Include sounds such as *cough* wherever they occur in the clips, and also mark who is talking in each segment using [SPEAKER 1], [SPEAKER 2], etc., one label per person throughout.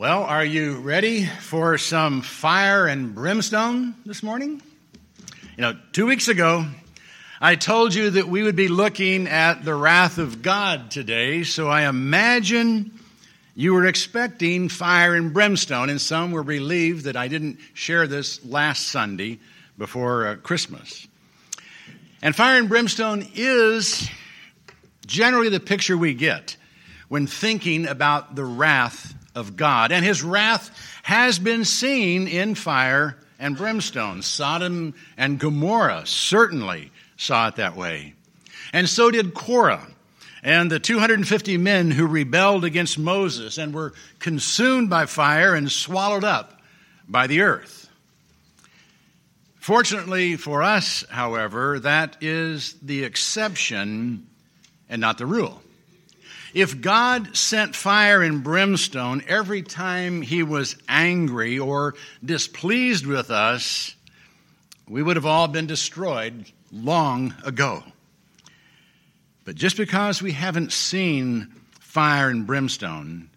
[SPEAKER 1] Well, are you ready for some fire and brimstone this morning? You know, two weeks ago, I told you that we would be looking at the wrath of God today, so I imagine you were expecting fire and brimstone, and some were relieved that I didn't share this last Sunday before uh, Christmas. And fire and brimstone is generally the picture we get when thinking about the wrath of God. And his wrath has been seen in fire and brimstone. Sodom and Gomorrah certainly saw it that way. And so did Korah and the 250 men who rebelled against Moses and were consumed by fire and swallowed up by the earth. Fortunately for us, however, that is the exception and not the rule. If God sent fire and brimstone every time he was angry or displeased with us, we would have all been destroyed long ago. But just because we haven't seen fire and brimstone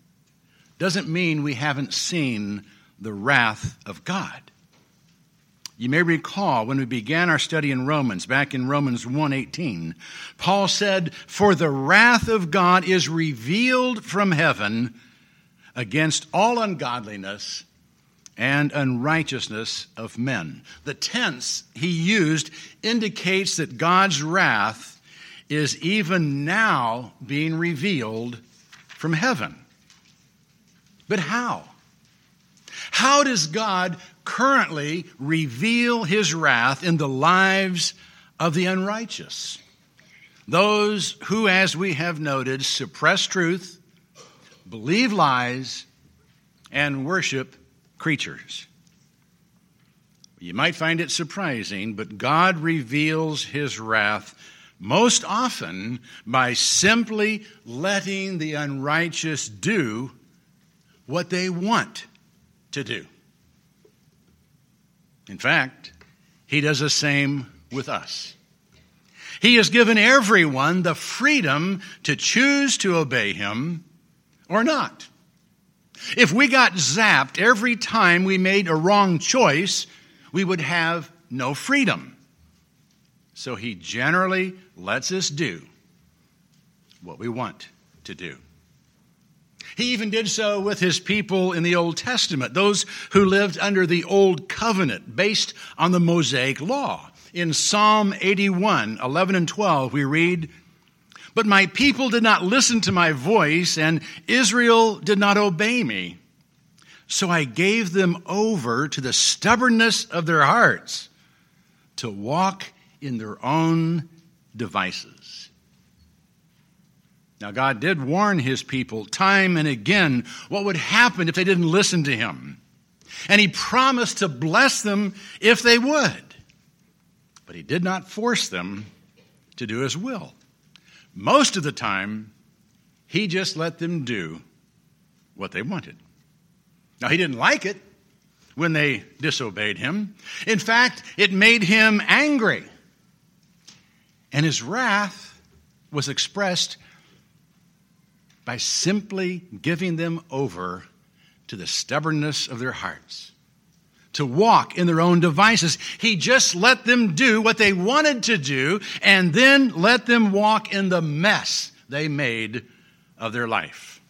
[SPEAKER 1] doesn't mean we haven't seen the wrath of God. You may recall when we began our study in Romans, back in Romans 1:18, Paul said, "For the wrath of God is revealed from heaven against all ungodliness and unrighteousness of men." The tense he used indicates that God's wrath is even now being revealed from heaven. But how? How does God currently reveal his wrath in the lives of the unrighteous. Those who, as we have noted, suppress truth, believe lies, and worship creatures. You might find it surprising, but God reveals his wrath most often by simply letting the unrighteous do what they want to do. In fact, he does the same with us. He has given everyone the freedom to choose to obey him or not. If we got zapped every time we made a wrong choice, we would have no freedom. So he generally lets us do what we want to do. He even did so with his people in the Old Testament, those who lived under the Old Covenant based on the Mosaic Law. In Psalm 81, 11 and 12, we read, But my people did not listen to my voice, and Israel did not obey me. So I gave them over to the stubbornness of their hearts to walk in their own devices. Now, God did warn his people time and again what would happen if they didn't listen to him. And he promised to bless them if they would. But he did not force them to do his will. Most of the time, he just let them do what they wanted. Now, he didn't like it when they disobeyed him. In fact, it made him angry. And his wrath was expressed by simply giving them over to the stubbornness of their hearts, to walk in their own devices. He just let them do what they wanted to do and then let them walk in the mess they made of their life.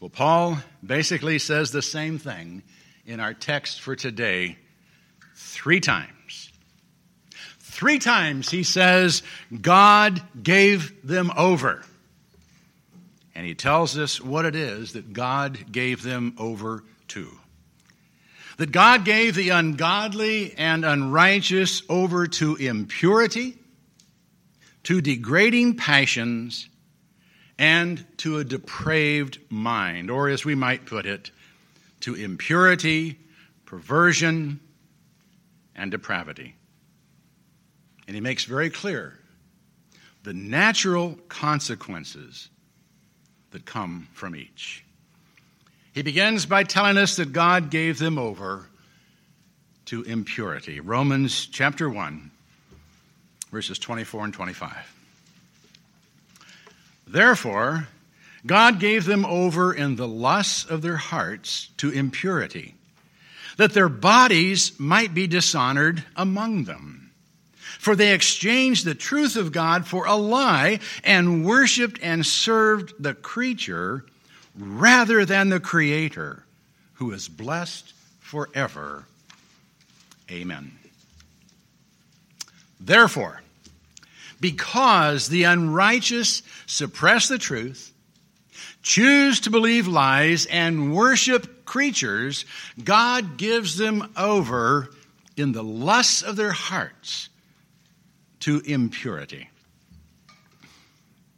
[SPEAKER 1] Well, Paul basically says the same thing in our text for today three times. Three times he says, God gave them over. And he tells us what it is that God gave them over to. That God gave the ungodly and unrighteous over to impurity, to degrading passions, and to a depraved mind, or as we might put it, to impurity, perversion, and depravity. And he makes very clear the natural consequences that come from each. He begins by telling us that God gave them over to impurity. Romans chapter 1, verses 24 and 25. Therefore, God gave them over in the lusts of their hearts to impurity, that their bodies might be dishonored among them. For they exchanged the truth of God for a lie and worshiped and served the creature rather than the Creator, who is blessed forever. Amen. Therefore, because the unrighteous suppress the truth, choose to believe lies, and worship creatures, God gives them over in the lusts of their hearts to impurity.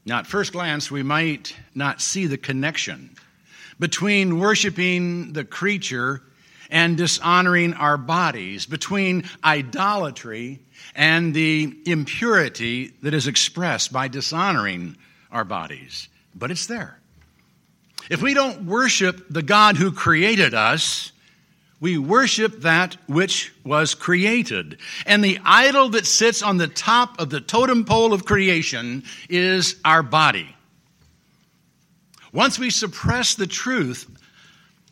[SPEAKER 1] Now, at first glance, we might not see the connection between worshiping the creature and dishonoring our bodies, between idolatry and the impurity that is expressed by dishonoring our bodies. But it's there. If we don't worship the God who created us, we worship that which was created. And the idol that sits on the top of the totem pole of creation is our body. Once we suppress the truth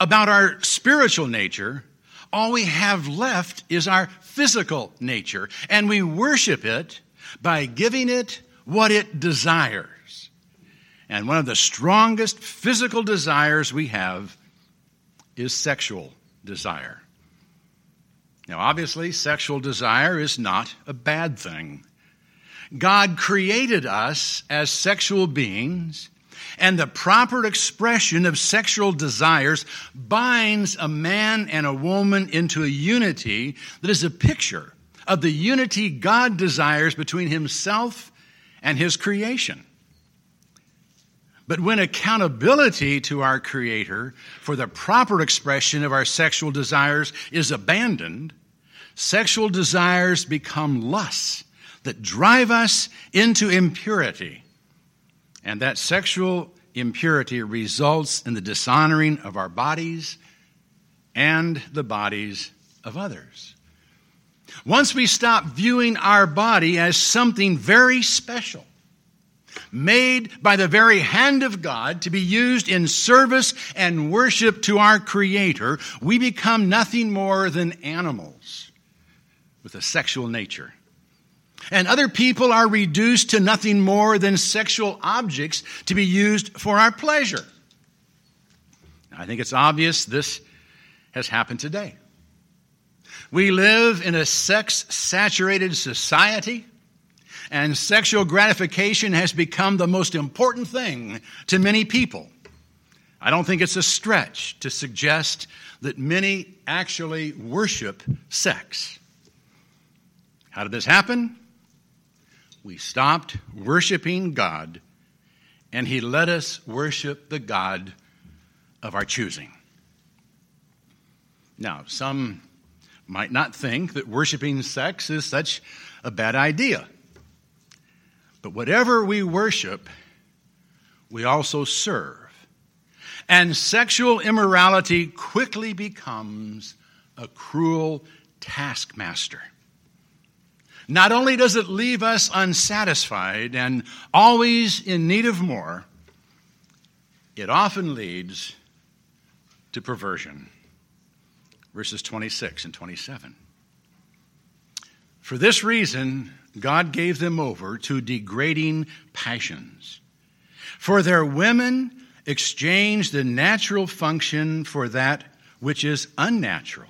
[SPEAKER 1] about our spiritual nature, all we have left is our physical nature, and we worship it by giving it what it desires. And one of the strongest physical desires we have is sexual desire. Now, obviously, sexual desire is not a bad thing. God created us as sexual beings, and the proper expression of sexual desires binds a man and a woman into a unity that is a picture of the unity God desires between Himself and His creation. But when accountability to our Creator for the proper expression of our sexual desires is abandoned, sexual desires become lusts that drive us into impurity. And that sexual impurity results in the dishonoring of our bodies and the bodies of others. Once we stop viewing our body as something very special, made by the very hand of God to be used in service and worship to our Creator, we become nothing more than animals with a sexual nature. And other people are reduced to nothing more than sexual objects to be used for our pleasure. I think it's obvious this has happened today. We live in a sex saturated society and sexual gratification has become the most important thing to many people. I don't think it's a stretch to suggest that many actually worship sex. How did this happen? We stopped worshiping God, and He let us worship the God of our choosing. Now, some might not think that worshiping sex is such a bad idea. But whatever we worship, we also serve. And sexual immorality quickly becomes a cruel taskmaster. Not only does it leave us unsatisfied and always in need of more, it often leads to perversion. Verses 26 and 27. For this reason, God gave them over to degrading passions. For their women exchanged the natural function for that which is unnatural.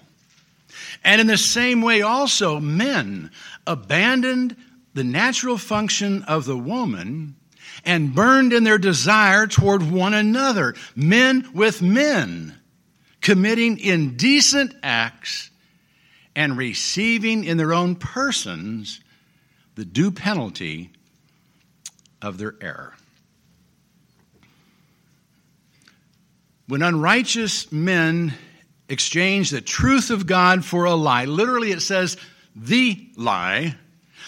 [SPEAKER 1] And in the same way, also, men abandoned the natural function of the woman and burned in their desire toward one another, men with men, committing indecent acts and receiving in their own persons the due penalty of their error. When unrighteous men exchange the truth of God for a lie, literally it says the lie,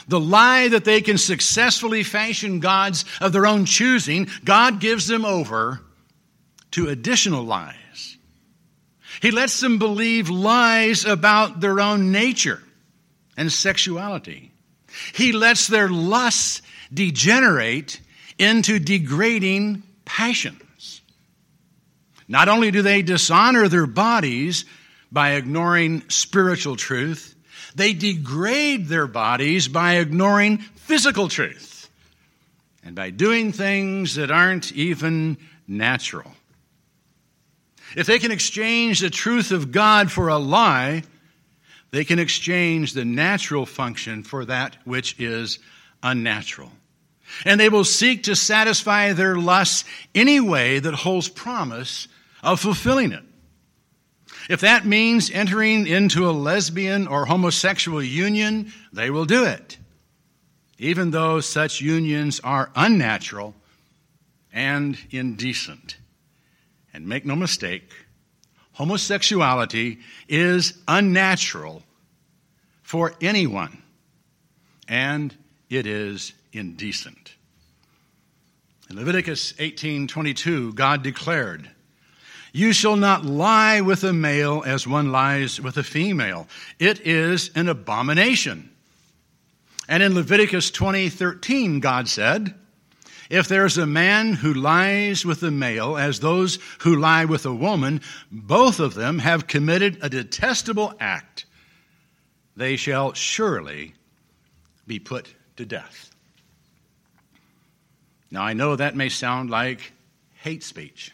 [SPEAKER 1] the lie that they can successfully fashion gods of their own choosing, God gives them over to additional lies. He lets them believe lies about their own nature and sexuality. He lets their lusts degenerate into degrading passions. Not only do they dishonor their bodies by ignoring spiritual truth, they degrade their bodies by ignoring physical truth and by doing things that aren't even natural. If they can exchange the truth of God for a lie, they can exchange the natural function for that which is unnatural. And they will seek to satisfy their lusts any way that holds promise of fulfilling it. If that means entering into a lesbian or homosexual union, they will do it, even though such unions are unnatural and indecent. And make no mistake, homosexuality is unnatural for anyone, and it is indecent. In Leviticus 18:22, God declared, "You shall not lie with a male as one lies with a female. It is an abomination." And in Leviticus 20:13, God said, if there's a man who lies with a male as those who lie with a woman, both of them have committed a detestable act. They shall surely be put to death. Now, I know that may sound like hate speech.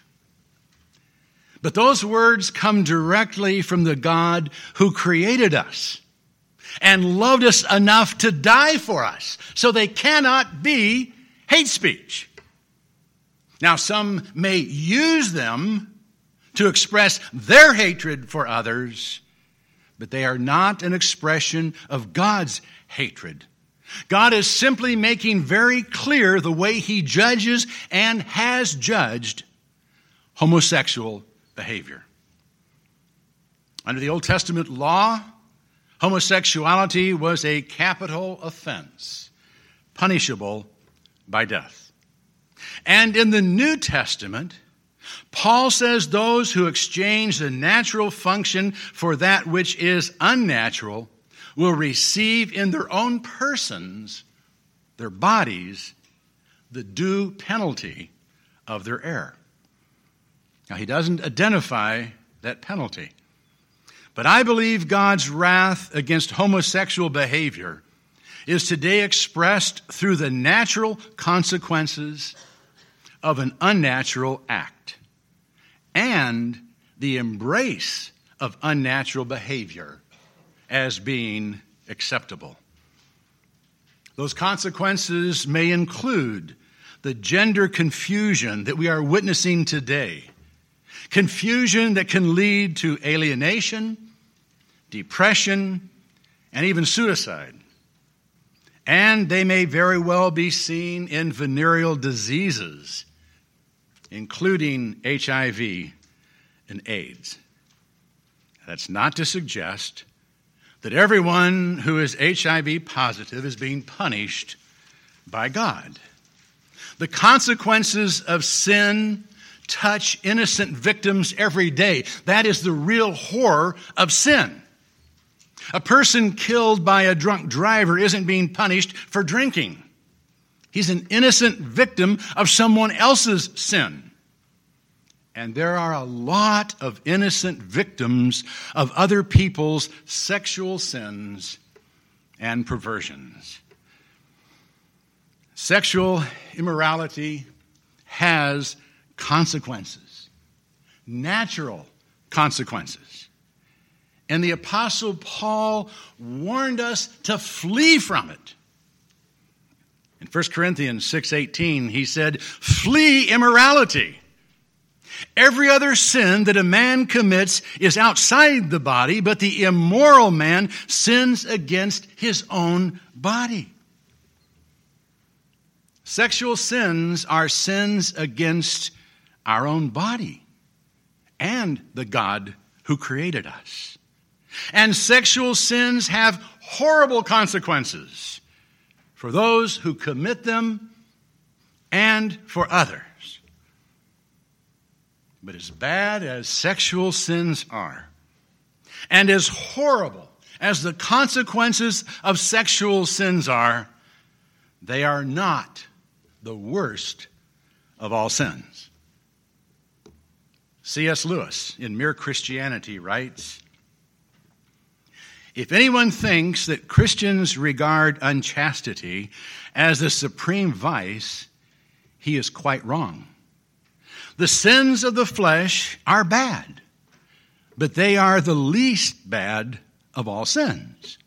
[SPEAKER 1] But those words come directly from the God who created us and loved us enough to die for us. So they cannot be hate speech. Now, some may use them to express their hatred for others, but they are not an expression of God's hatred God is simply making very clear the way He judges and has judged homosexual behavior. Under the Old Testament law, homosexuality was a capital offense, punishable by death. And in the New Testament, Paul says those who exchange the natural function for that which is unnatural will receive in their own persons, their bodies, the due penalty of their error. Now, he doesn't identify that penalty. But I believe God's wrath against homosexual behavior is today expressed through the natural consequences of an unnatural act and the embrace of unnatural behavior as being acceptable. Those consequences may include the gender confusion that we are witnessing today. Confusion that can lead to alienation, depression, and even suicide. And they may very well be seen in venereal diseases, including HIV and AIDS. That's not to suggest that everyone who is HIV positive is being punished by God. The consequences of sin touch innocent victims every day. That is the real horror of sin. A person killed by a drunk driver isn't being punished for drinking. He's an innocent victim of someone else's sin. And there are a lot of innocent victims of other people's sexual sins and perversions. Sexual immorality has consequences, natural consequences. And the Apostle Paul warned us to flee from it. In 1 Corinthians 6:18 he said, "Flee immorality." Every other sin that a man commits is outside the body, but the immoral man sins against his own body. Sexual sins are sins against our own body and the God who created us. And sexual sins have horrible consequences for those who commit them and for others. But as bad as sexual sins are, and as horrible as the consequences of sexual sins are, they are not the worst of all sins. C.S. Lewis in Mere Christianity writes If anyone thinks that Christians regard unchastity as the supreme vice, he is quite wrong. The sins of the flesh are bad, but they are the least bad of all sins.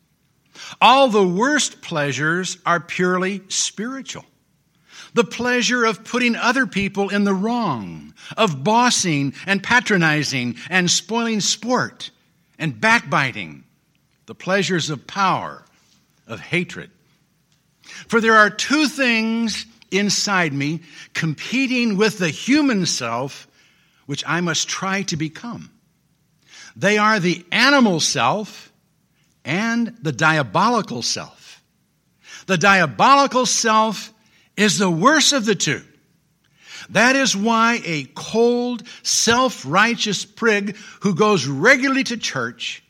[SPEAKER 1] All the worst pleasures are purely spiritual. The pleasure of putting other people in the wrong, of bossing and patronizing and spoiling sport and backbiting, the pleasures of power, of hatred. For there are two things inside me competing with the human self which I must try to become. They are the animal self and the diabolical self. The diabolical self is the worst of the two. That is why a cold, self righteous prig who goes regularly to church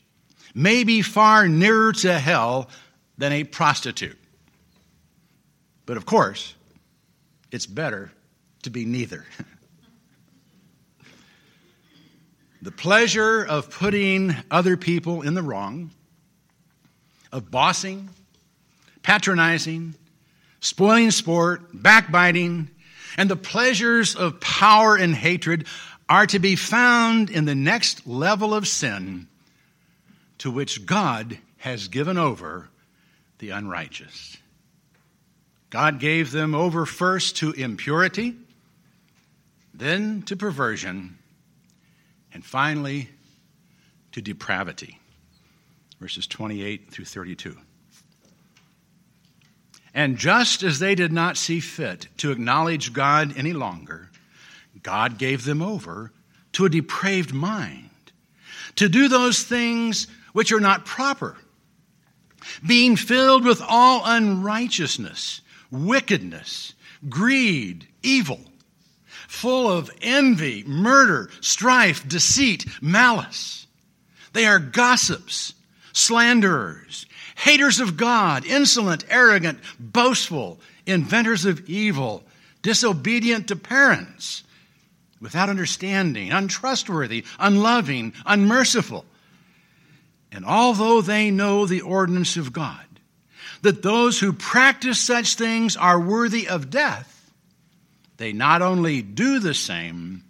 [SPEAKER 1] may be far nearer to hell than a prostitute. But of course, it's better to be neither. *laughs* the pleasure of putting other people in the wrong, of bossing, patronizing, spoiling sport, backbiting, and the pleasures of power and hatred are to be found in the next level of sin to which God has given over the unrighteous. God gave them over first to impurity, then to perversion, and finally to depravity. Verses 28 through 32. And just as they did not see fit to acknowledge God any longer, God gave them over to a depraved mind, to do those things which are not proper, being filled with all unrighteousness wickedness, greed, evil, full of envy, murder, strife, deceit, malice. They are gossips, slanderers, haters of God, insolent, arrogant, boastful, inventors of evil, disobedient to parents, without understanding, untrustworthy, unloving, unmerciful. And although they know the ordinance of God, that those who practice such things are worthy of death, they not only do the same,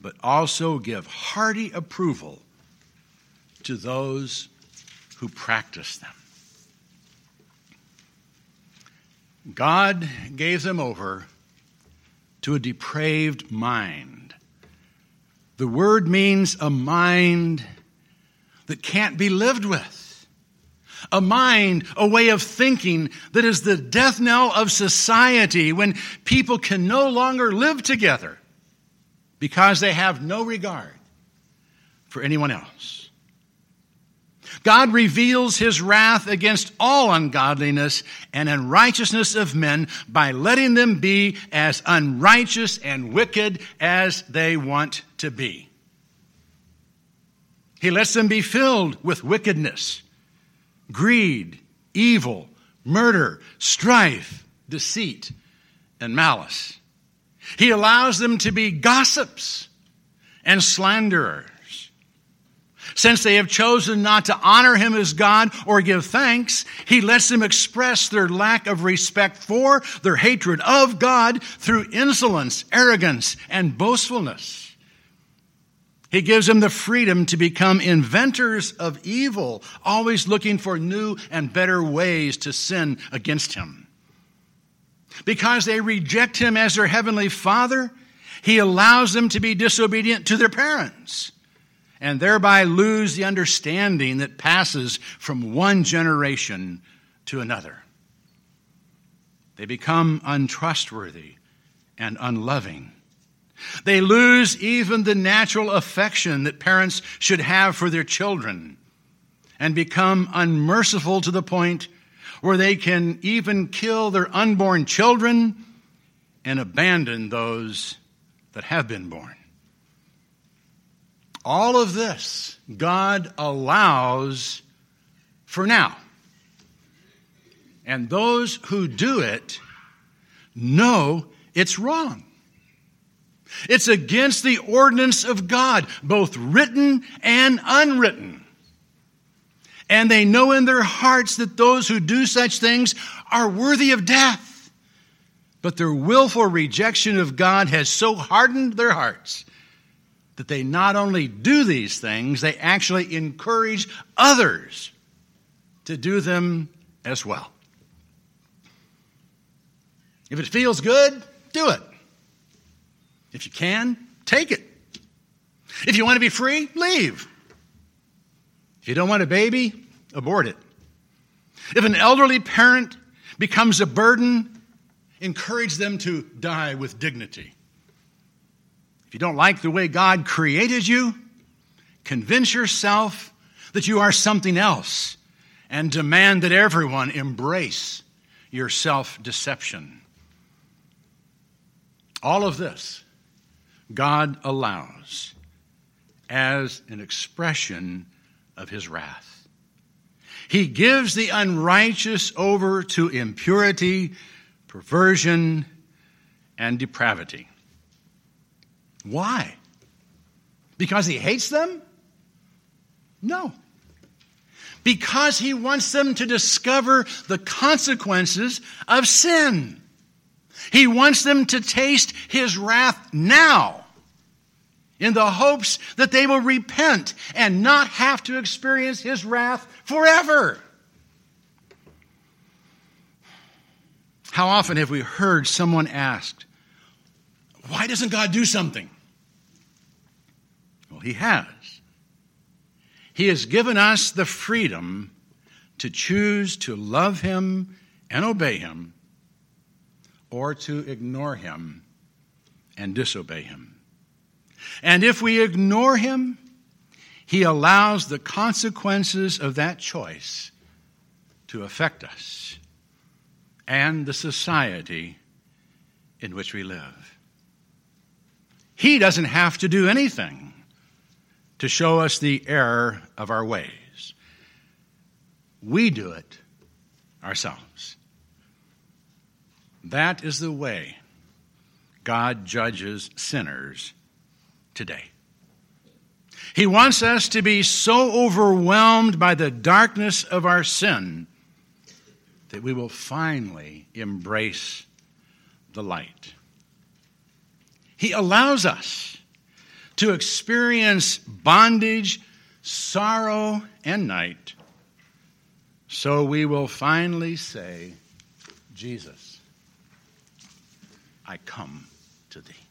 [SPEAKER 1] but also give hearty approval to those who practice them. God gave them over to a depraved mind. The word means a mind that can't be lived with a mind, a way of thinking that is the death knell of society when people can no longer live together because they have no regard for anyone else. God reveals his wrath against all ungodliness and unrighteousness of men by letting them be as unrighteous and wicked as they want to be. He lets them be filled with wickedness greed, evil, murder, strife, deceit, and malice. He allows them to be gossips and slanderers. Since they have chosen not to honor him as God or give thanks, he lets them express their lack of respect for, their hatred of God through insolence, arrogance, and boastfulness. He gives them the freedom to become inventors of evil, always looking for new and better ways to sin against Him. Because they reject Him as their Heavenly Father, He allows them to be disobedient to their parents and thereby lose the understanding that passes from one generation to another. They become untrustworthy and unloving they lose even the natural affection that parents should have for their children and become unmerciful to the point where they can even kill their unborn children and abandon those that have been born. All of this God allows for now. And those who do it know it's wrong. It's against the ordinance of God, both written and unwritten. And they know in their hearts that those who do such things are worthy of death. But their willful rejection of God has so hardened their hearts that they not only do these things, they actually encourage others to do them as well. If it feels good, do it. If you can, take it. If you want to be free, leave. If you don't want a baby, abort it. If an elderly parent becomes a burden, encourage them to die with dignity. If you don't like the way God created you, convince yourself that you are something else and demand that everyone embrace your self deception. All of this God allows as an expression of his wrath. He gives the unrighteous over to impurity, perversion, and depravity. Why? Because he hates them? No. Because he wants them to discover the consequences of sin. He wants them to taste his wrath now in the hopes that they will repent and not have to experience his wrath forever. How often have we heard someone asked, Why doesn't God do something? Well, he has. He has given us the freedom to choose to love him and obey him or to ignore him and disobey him. And if we ignore him, he allows the consequences of that choice to affect us and the society in which we live. He doesn't have to do anything to show us the error of our ways. We do it ourselves. That is the way God judges sinners today. He wants us to be so overwhelmed by the darkness of our sin that we will finally embrace the light. He allows us to experience bondage, sorrow, and night, so we will finally say, Jesus, I come to thee.